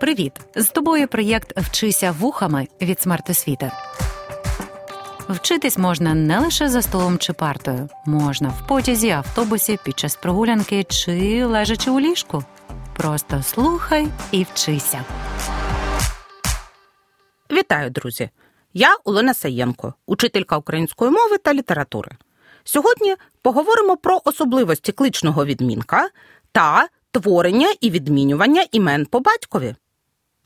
Привіт! З тобою проєкт Вчися вухами від смертосвіти. Вчитись можна не лише за столом чи партою, можна в потязі, автобусі, під час прогулянки чи лежачи у ліжку. Просто слухай і вчися. Вітаю, друзі! Я Олена Саєнко, учителька української мови та літератури. Сьогодні поговоримо про особливості кличного відмінка та творення і відмінювання імен по батькові.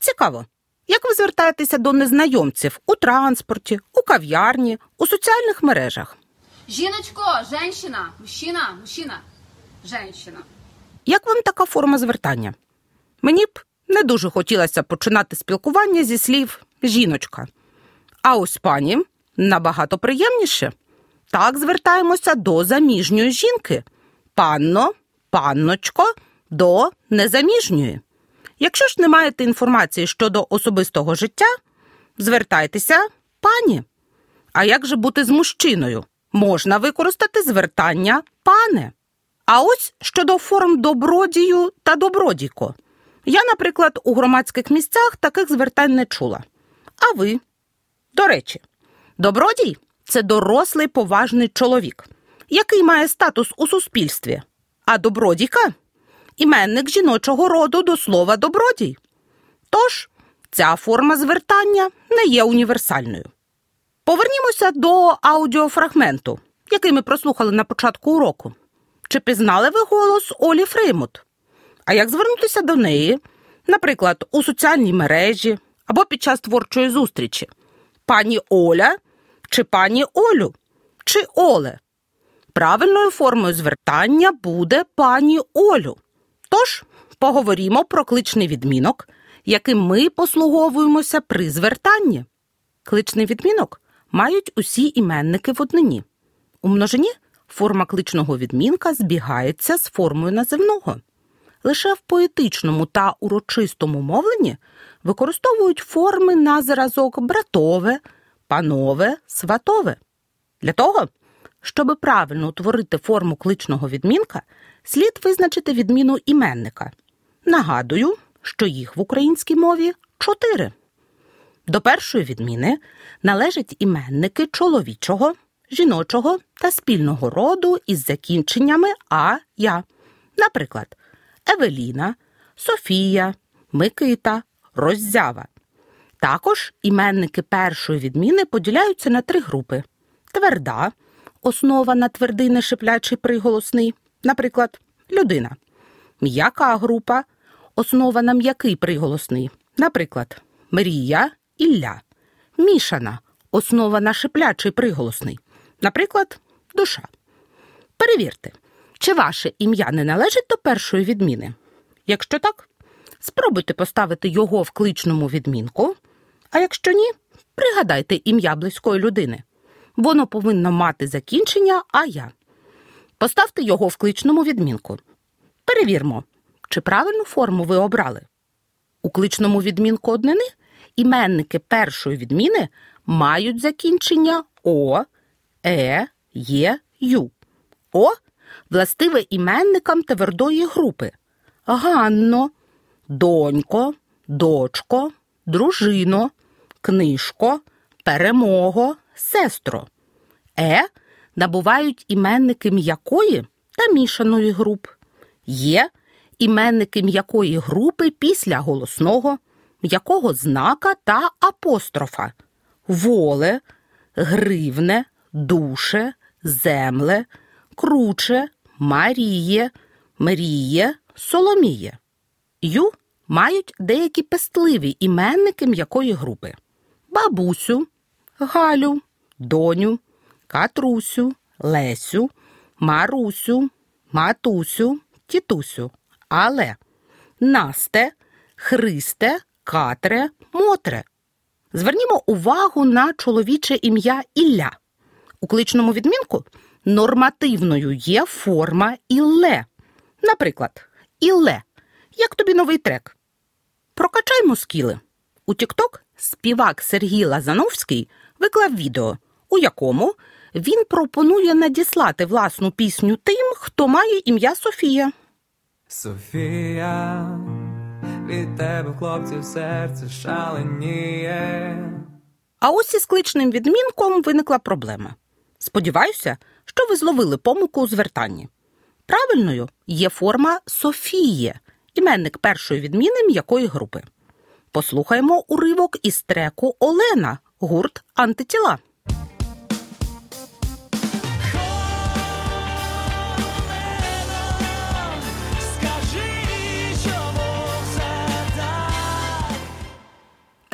Цікаво, як ви звертаєтеся до незнайомців у транспорті, у кав'ярні, у соціальних мережах? Жіночко, женщина, мужчина, мужчина, женщина. Як вам така форма звертання? Мені б не дуже хотілося починати спілкування зі слів жіночка. А ось пані набагато приємніше. Так звертаємося до заміжньої жінки. Панно, панночко до незаміжньої. Якщо ж не маєте інформації щодо особистого життя, звертайтеся пані. А як же бути з мужчиною? Можна використати звертання пане. А ось щодо форм добродію та добродійко. Я, наприклад, у громадських місцях таких звертань не чула. А ви? До речі, добродій це дорослий поважний чоловік, який має статус у суспільстві. А добродійка іменник жіночого роду до слова добродій. Тож ця форма звертання не є універсальною. Повернімося до аудіофрагменту, який ми прослухали на початку уроку. Чи пізнали ви голос Олі Фреймут? А як звернутися до неї, наприклад, у соціальній мережі або під час творчої зустрічі? Пані Оля чи пані Олю, чи Оле? Правильною формою звертання буде пані Олю. Тож поговоримо про кличний відмінок, яким ми послуговуємося при звертанні. Кличний відмінок мають усі іменники в однині. У множині форма кличного відмінка збігається з формою називного. Лише в поетичному та урочистому мовленні використовують форми на зразок братове, панове, сватове. Для того, щоб правильно утворити форму кличного відмінка, слід визначити відміну іменника. Нагадую, що їх в українській мові чотири. До першої відміни належать іменники чоловічого, жіночого та спільного роду із закінченнями а я. Наприклад, Евеліна, Софія, Микита, Роззява. Також іменники першої відміни поділяються на три групи: тверда, основа на твердий нешиплячий приголосний, наприклад, людина, м'яка група, основа на м'який приголосний, наприклад, мрія, Ілля, мішана, основа на шиплячий приголосний, наприклад, душа. Перевірте, чи ваше ім'я не належить до першої відміни? Якщо так, спробуйте поставити його в кличному відмінку, а якщо ні, пригадайте ім'я близької людини. Воно повинно мати закінчення а я. Поставте його в кличному відмінку. Перевірмо, чи правильну форму ви обрали. У кличному відмінку однини іменники першої відміни мають закінчення О, Е, Є, Ю. О властиве іменникам твердої групи Ганно, донько, дочко, дружино, книжко, перемого, сестро. Е набувають іменники м'якої та мішаної груп. Є іменники м'якої групи після голосного, м'якого знака та апострофа воле, гривне, душе, земле, круче, маріє, мріє, соломіє. Ю мають деякі пестливі іменники м'якої групи бабусю, Галю, доню, Катрусю, Лесю, Марусю, Матусю, Тітусю. Але Насте, Христе, Катре, Мотре. Звернімо увагу на чоловіче ім'я Ілля. У кличному відмінку нормативною є форма Ілле. Наприклад, Ілле. Як тобі новий трек? Прокачаймо скіли. У Тікток співак Сергій Лазановський виклав відео, у якому він пропонує надіслати власну пісню тим, хто має ім'я Софія. Софія, від тебе, хлопців, серце шаленіє. А ось із кличним відмінком виникла проблема. Сподіваюся, що ви зловили помилку у звертанні. Правильною є форма Софіє, іменник першої відміни м'якої групи. Послухаємо уривок із треку Олена, гурт антитіла.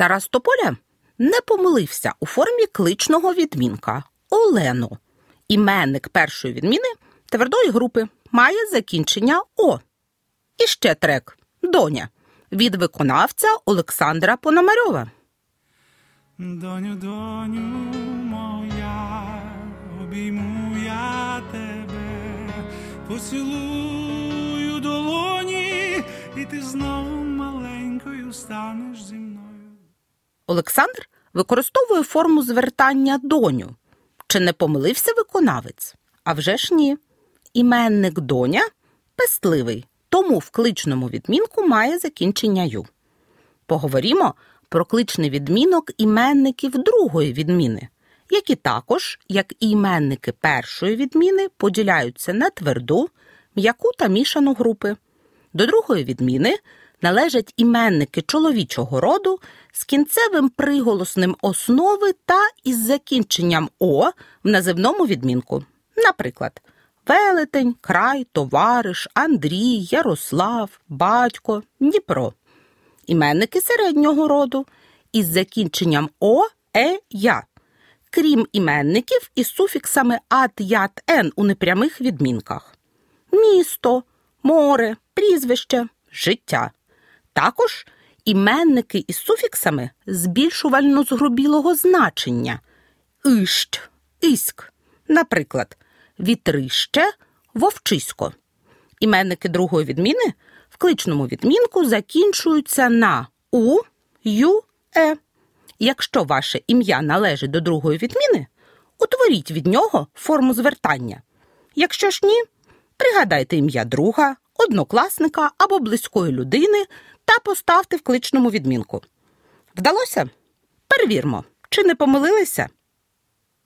Тарас Тополя не помилився у формі кличного відмінка Олену. Іменник першої відміни твердої групи має закінчення О. І ще трек Доня від виконавця Олександра Пономарьова. Доню, доню моя, обійму я тебе, поцілую долоні, і ти знову маленькою станеш зі мною. Олександр використовує форму звертання доню. Чи не помилився виконавець? А вже ж ні. Іменник доня пестливий, тому в кличному відмінку має закінчення ю. Поговоримо про кличний відмінок іменників другої відміни, які також, як і іменники першої відміни, поділяються на тверду, м'яку та мішану групи. До другої відміни належать іменники чоловічого роду з кінцевим приголосним основи та із закінченням О в називному відмінку. Наприклад, велетень, край, товариш, Андрій, Ярослав, батько, Дніпро. Іменники середнього роду із закінченням О, Е, Я. Крім іменників із суфіксами ат, ят, ен у непрямих відмінках місто, море, прізвище, життя. Також іменники із суфіксами збільшувально згрубілого значення ищ, іськ, наприклад, вітрище, вовчисько. Іменники другої відміни в кличному відмінку закінчуються на у, ю, е. Якщо ваше ім'я належить до другої відміни, утворіть від нього форму звертання. Якщо ж ні, пригадайте ім'я друга, однокласника або близької людини та поставте в кличному відмінку. Вдалося? Перевірмо, чи не помилилися?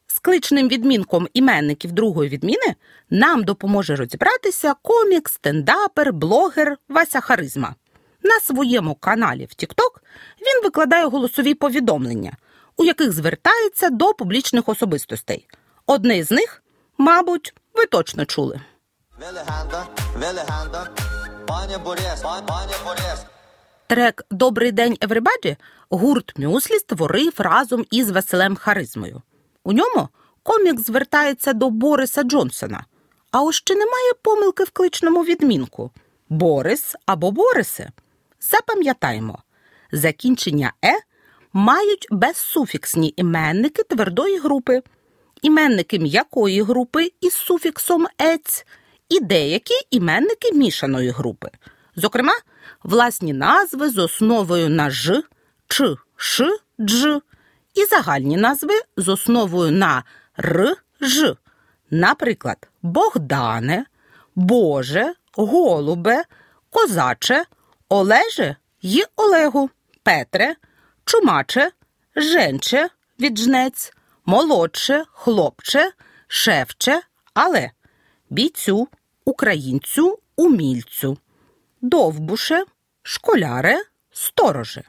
З кличним відмінком іменників другої відміни нам допоможе розібратися комік, стендапер, блогер Вася Харизма. На своєму каналі в TikTok він викладає голосові повідомлення, у яких звертається до публічних особистостей. Одне з них, мабуть, ви точно чули. Трек Добрий день, Everybody» гурт Мюслі створив разом із Василем Харизмою. У ньому комік звертається до Бориса Джонсона. А ось чи немає помилки в кличному відмінку Борис або Борисе. Запам'ятаємо, закінчення е мають безсуфіксні іменники твердої групи, іменники м'якої групи із суфіксом ець і деякі іменники мішаної групи. Зокрема, власні назви з основою на ж, ч, ш, дж і загальні назви з основою на р, ж. Наприклад, Богдане, Боже, Голубе, Козаче, Олеже й Олегу, Петре, Чумаче, Женче, Віджнець, Молодше, Хлопче, Шевче, Але, Бійцю, Українцю, Умільцю, Довбуше, Школяре, Стороже.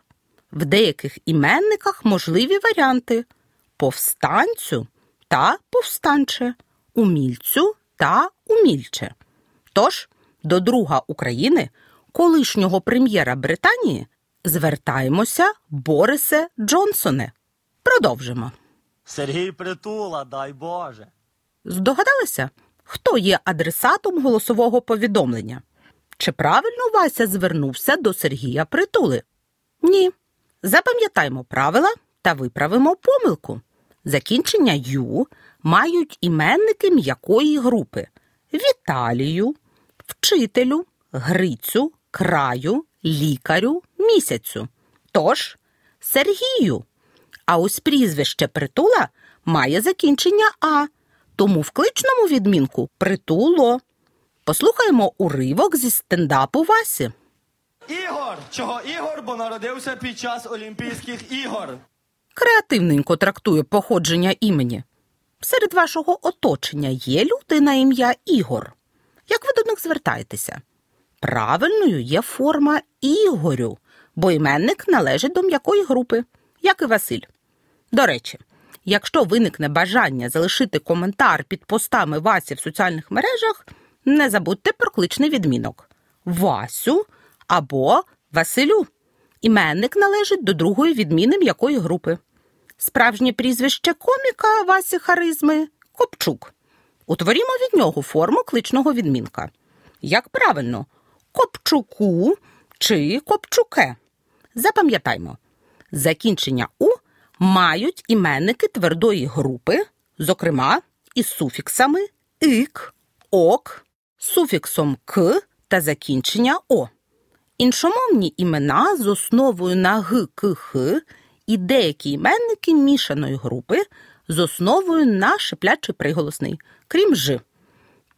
В деяких іменниках можливі варіанти повстанцю та повстанче, умільцю та умільче. Тож до друга України, колишнього прем'єра Британії, звертаємося Борисе Джонсоне. Продовжимо. Сергій Притула, дай Боже. Здогадалися, хто є адресатом голосового повідомлення? Чи правильно Вася звернувся до Сергія Притули? Ні. Запам'ятаймо правила та виправимо помилку. Закінчення ю мають іменники м'якої групи Віталію, вчителю, Грицю, краю, лікарю, місяцю. Тож Сергію. А ось прізвище притула має закінчення А, тому в кличному відмінку притуло. Послухаємо уривок зі стендапу Васі. Ігор! Чого Ігор? Бо народився під час Олімпійських ігор. Креативненько трактує походження імені. Серед вашого оточення є люди на ім'я Ігор. Як ви до них звертаєтеся? Правильною є форма Ігорю, бо іменник належить до м'якої групи, як і Василь. До речі, якщо виникне бажання залишити коментар під постами Васі в соціальних мережах, не забудьте про кличний відмінок Васю або Василю. Іменник належить до другої відміни м'якої групи. Справжнє прізвище коміка Васі Харизми Копчук. Утворімо від нього форму кличного відмінка. Як правильно, Копчуку чи Копчуке. Запам'ятаймо, закінчення у мають іменники твердої групи, зокрема із суфіксами ик, ок, суфіксом к та закінчення о. Іншомовні імена з основою на г, к, х і деякі іменники мішаної групи з основою на шиплячий приголосний, крім ж.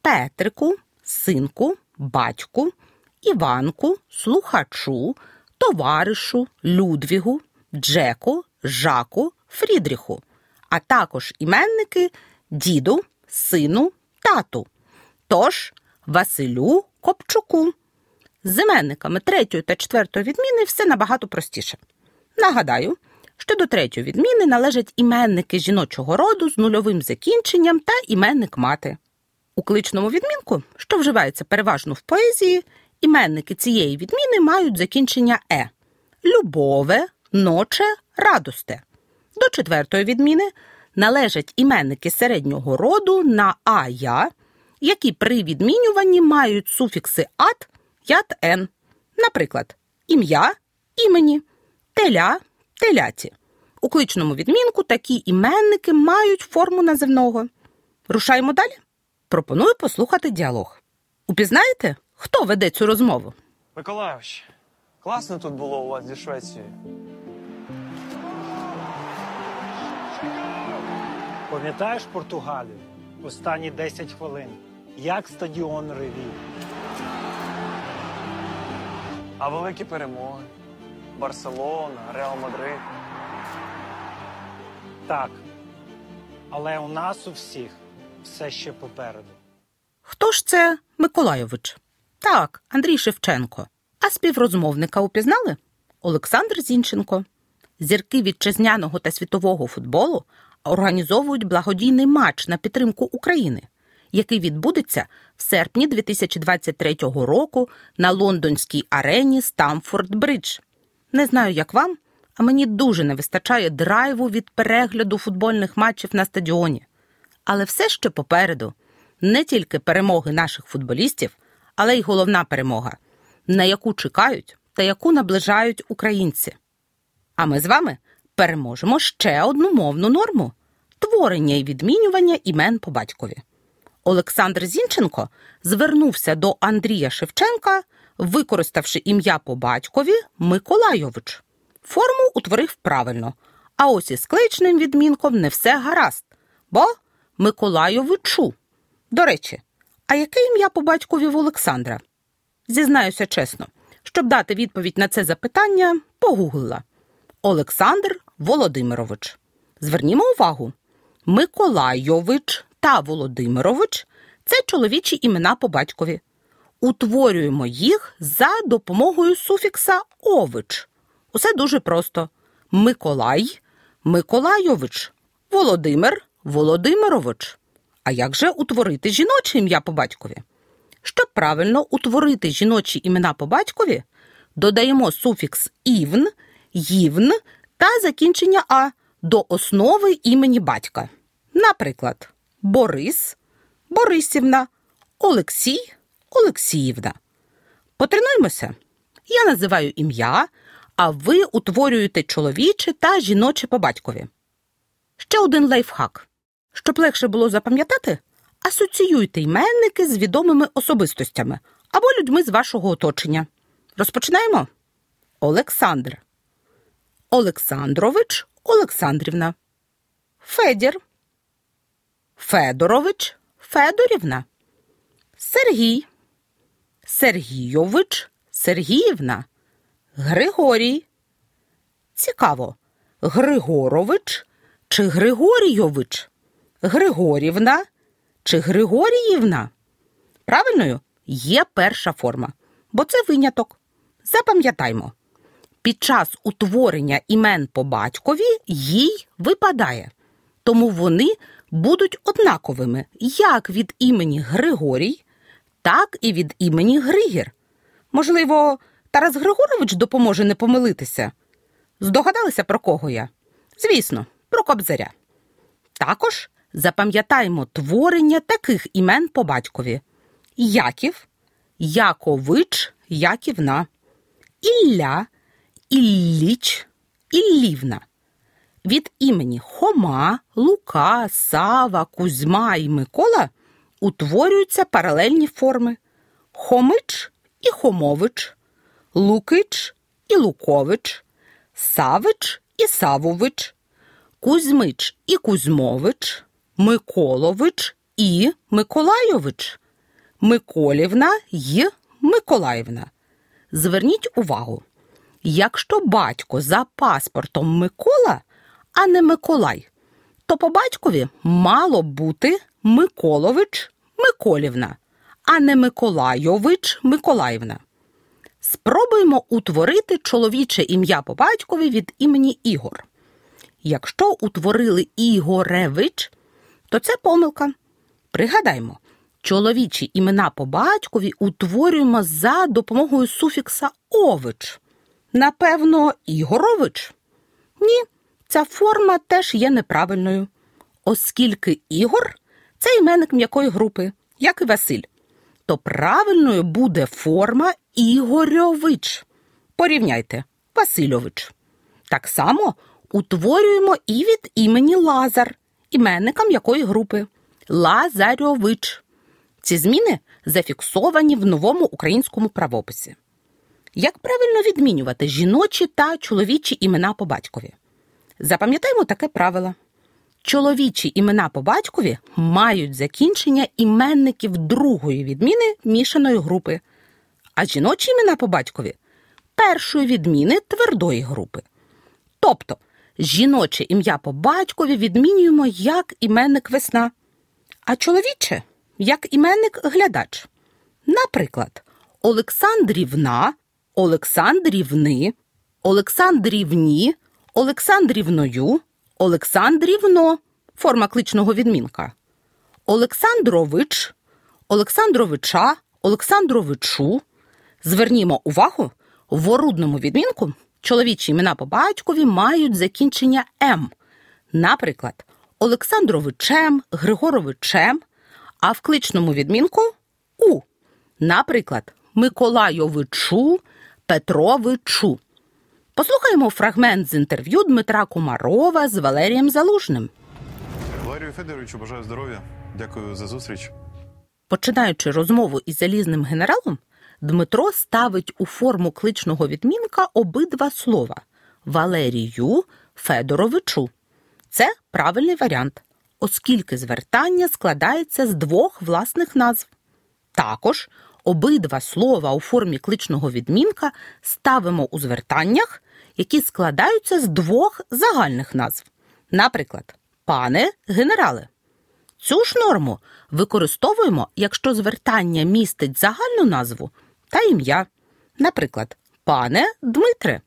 Петрику, синку, батьку, Іванку, слухачу, товаришу, Людвігу, Джеку, Жаку, Фрідріху, а також іменники діду, сину, тату. Тож Василю Копчуку. З іменниками третьої та четвертої відміни все набагато простіше. Нагадаю, що до третьої відміни належать іменники жіночого роду з нульовим закінченням та іменник мати. У кличному відмінку, що вживається переважно в поезії, іменники цієї відміни мають закінчення е любове, ноче, радосте. До четвертої відміни належать іменники середнього роду на а-я, які при відмінюванні мають суфікси ат, ят ен. Наприклад, ім'я імені, теля теляті. У кличному відмінку такі іменники мають форму називного. Рушаємо далі. Пропоную послухати діалог. Упізнаєте, хто веде цю розмову? Миколайович, класно тут було у вас зі Швецією. Пам'ятаєш Португалію? Останні 10 хвилин. Як стадіон ревів. А великі перемоги. Барселона, Реал Мадрид. Так. Але у нас у всіх все ще попереду. Хто ж це Миколайович? Так, Андрій Шевченко. А співрозмовника упізнали? Олександр Зінченко. Зірки вітчизняного та світового футболу організовують благодійний матч на підтримку України, який відбудеться в серпні 2023 року на лондонській арені Стамфорд Бридж. Не знаю, як вам, а мені дуже не вистачає драйву від перегляду футбольних матчів на стадіоні. Але все ще попереду не тільки перемоги наших футболістів, але й головна перемога, на яку чекають та яку наближають українці. А ми з вами переможемо ще одну мовну норму творення і відмінювання імен по батькові. Олександр Зінченко звернувся до Андрія Шевченка, використавши ім'я по батькові Миколайович. Форму утворив правильно, а ось із кличним відмінком не все гаразд, бо Миколайовичу. До речі, а яке ім'я по батькові в Олександра? Зізнаюся чесно, щоб дати відповідь на це запитання, погуглила. Олександр Володимирович. Звернімо увагу: Миколайович та Володимирович це чоловічі імена по батькові. Утворюємо їх за допомогою суфікса ович. Усе дуже просто: Миколай, Миколайович, Володимир, Володимирович. А як же утворити жіноче ім'я по батькові? Щоб правильно утворити жіночі імена по батькові, додаємо суфікс івн, ївн та закінчення а до основи імені батька. Наприклад, Борис, Борисівна, Олексій, Олексіївна. Потренуємося. Я називаю ім'я, а ви утворюєте чоловіче та жіноче по батькові. Ще один лайфхак. Щоб легше було запам'ятати, асоціюйте іменники з відомими особистостями або людьми з вашого оточення. Розпочинаємо. Олександр. Олександрович Олександрівна. Федір. Федорович Федорівна. Сергій. Сергійович Сергіївна. Григорій. Цікаво. Григорович чи Григорійович? Григорівна чи Григоріївна? Правильною є перша форма, бо це виняток. Запам'ятаймо. Під час утворення імен по батькові їй випадає, тому вони будуть однаковими як від імені Григорій, так і від імені Григір. Можливо, Тарас Григорович допоможе не помилитися. Здогадалися, про кого я? Звісно, про кобзаря. Також запам'ятаємо творення таких імен по батькові: Яків, Якович, Яківна, Ілля, Ілліч, Іллівна. Від імені Хома, Лука, Сава, Кузьма і Микола утворюються паралельні форми Хомич і Хомович, Лукич і Лукович, Савич і Савович, Кузьмич і Кузьмович, Миколович і Миколайович, Миколівна й Миколаївна. Зверніть увагу, якщо батько за паспортом Микола, а не Миколай, то по батькові мало бути Миколович Миколівна, а не Миколайович Миколаївна. Спробуємо утворити чоловіче ім'я по батькові від імені Ігор. Якщо утворили Ігоревич, то це помилка. Пригадаймо, чоловічі імена по батькові утворюємо за допомогою суфікса ович. Напевно, Ігорович? Ні, ця форма теж є неправильною, оскільки Ігор це іменник м'якої групи, як і Василь. То правильною буде форма Ігорьович. Порівняйте Васильович. Так само утворюємо і від імені Лазар, іменника м'якої групи Лазарьович. Ці зміни зафіксовані в новому українському правописі. Як правильно відмінювати жіночі та чоловічі імена по батькові? Запам'ятаємо таке правило. Чоловічі імена по батькові мають закінчення іменників другої відміни мішаної групи, а жіночі імена по батькові першої відміни твердої групи. Тобто жіноче ім'я по батькові відмінюємо як іменник весна, а чоловіче як іменник глядач. Наприклад, Олександрівна, Олександрівни, Олександрівні, Олександрівною, Олександрівно форма кличного відмінка. Олександрович, Олександровича, Олександровичу. Звернімо увагу, в орудному відмінку чоловічі імена по батькові мають закінчення М. Наприклад, Олександровичем, Григоровичем, а в кличному відмінку У. Наприклад, Миколайовичу, Петровичу. Послухаємо фрагмент з інтерв'ю Дмитра Комарова з Валерієм Залужним. Валерію Федоровичу, бажаю здоров'я. Дякую за зустріч. Починаючи розмову із залізним генералом, Дмитро ставить у форму кличного відмінка обидва слова Валерію Федоровичу. Це правильний варіант, оскільки звертання складається з двох власних назв. Також обидва слова у формі кличного відмінка ставимо у звертаннях, які складаються з двох загальних назв. Наприклад, пане генерале. Цю ж норму використовуємо, якщо звертання містить загальну назву та ім'я, наприклад, пане Дмитре.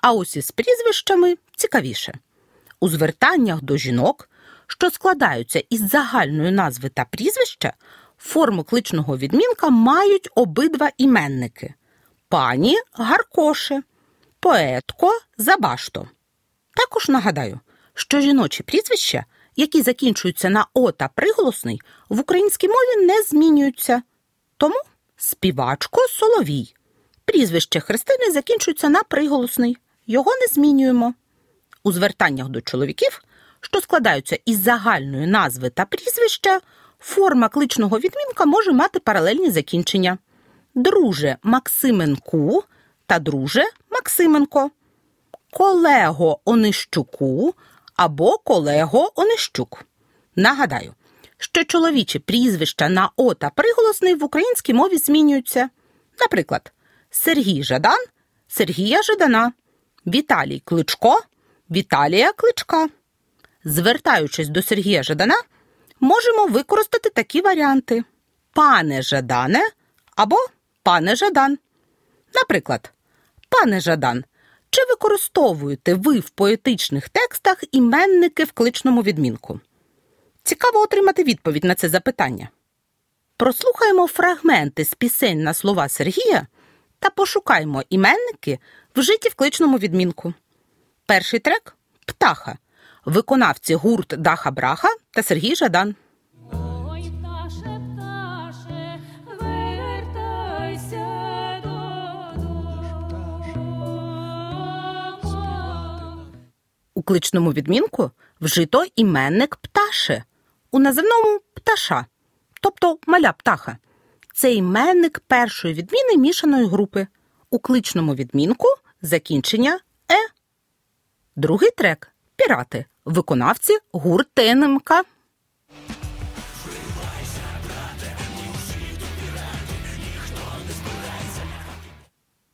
А ось із прізвищами цікавіше. У звертаннях до жінок, що складаються із загальної назви та прізвища, форму кличного відмінка мають обидва іменники пані Гаркоше, поетко Забашто. Також нагадаю, що жіночі прізвища, які закінчуються на О та приголосний, в українській мові не змінюються. Тому співачко Соловій. Прізвище Христини закінчується на приголосний. Його не змінюємо. У звертаннях до чоловіків, що складаються із загальної назви та прізвища, форма кличного відмінка може мати паралельні закінчення. Друже Максименку та друже Максименко, колего Онищуку або колего Онищук. Нагадаю, що чоловічі прізвища на О та приголосний в українській мові змінюються. Наприклад, Сергій Жадан Сергія Жидана, Віталій Кличко, Віталія Кличка. Звертаючись до Сергія Жадана, можемо використати такі варіанти: пане Жадане або пане Жадан. Наприклад, пане Жадан, чи використовуєте ви в поетичних текстах іменники в кличному відмінку? Цікаво отримати відповідь на це запитання. Прослухаємо фрагменти з пісень на слова Сергія та пошукаємо іменники, вжиті в кличному відмінку. Перший трек птаха. Виконавці гурт Даха Браха та Сергій Жадан. У кличному відмінку вжито іменник пташе, у називному пташа, тобто маля птаха. Це іменник першої відміни мішаної групи. У кличному відмінку закінчення е. Другий трек пірати. Виконавці гурт ТНМК.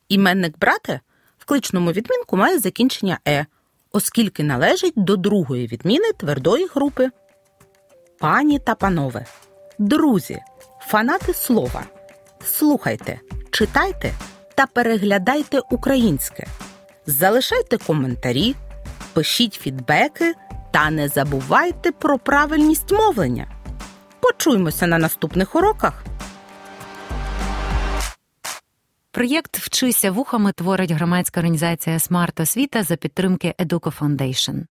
Іменник брате в кличному відмінку має закінчення е, оскільки належить до другої відміни твердої групи. Пані та панове, друзі, фанати слова. Слухайте, читайте та переглядайте українське. Залишайте коментарі, пишіть фідбеки та не забувайте про правильність мовлення. Почуємося на наступних уроках. Проєкт Вчися вухами творить громадська організація Смарт Освіта за підтримки Educo Foundation.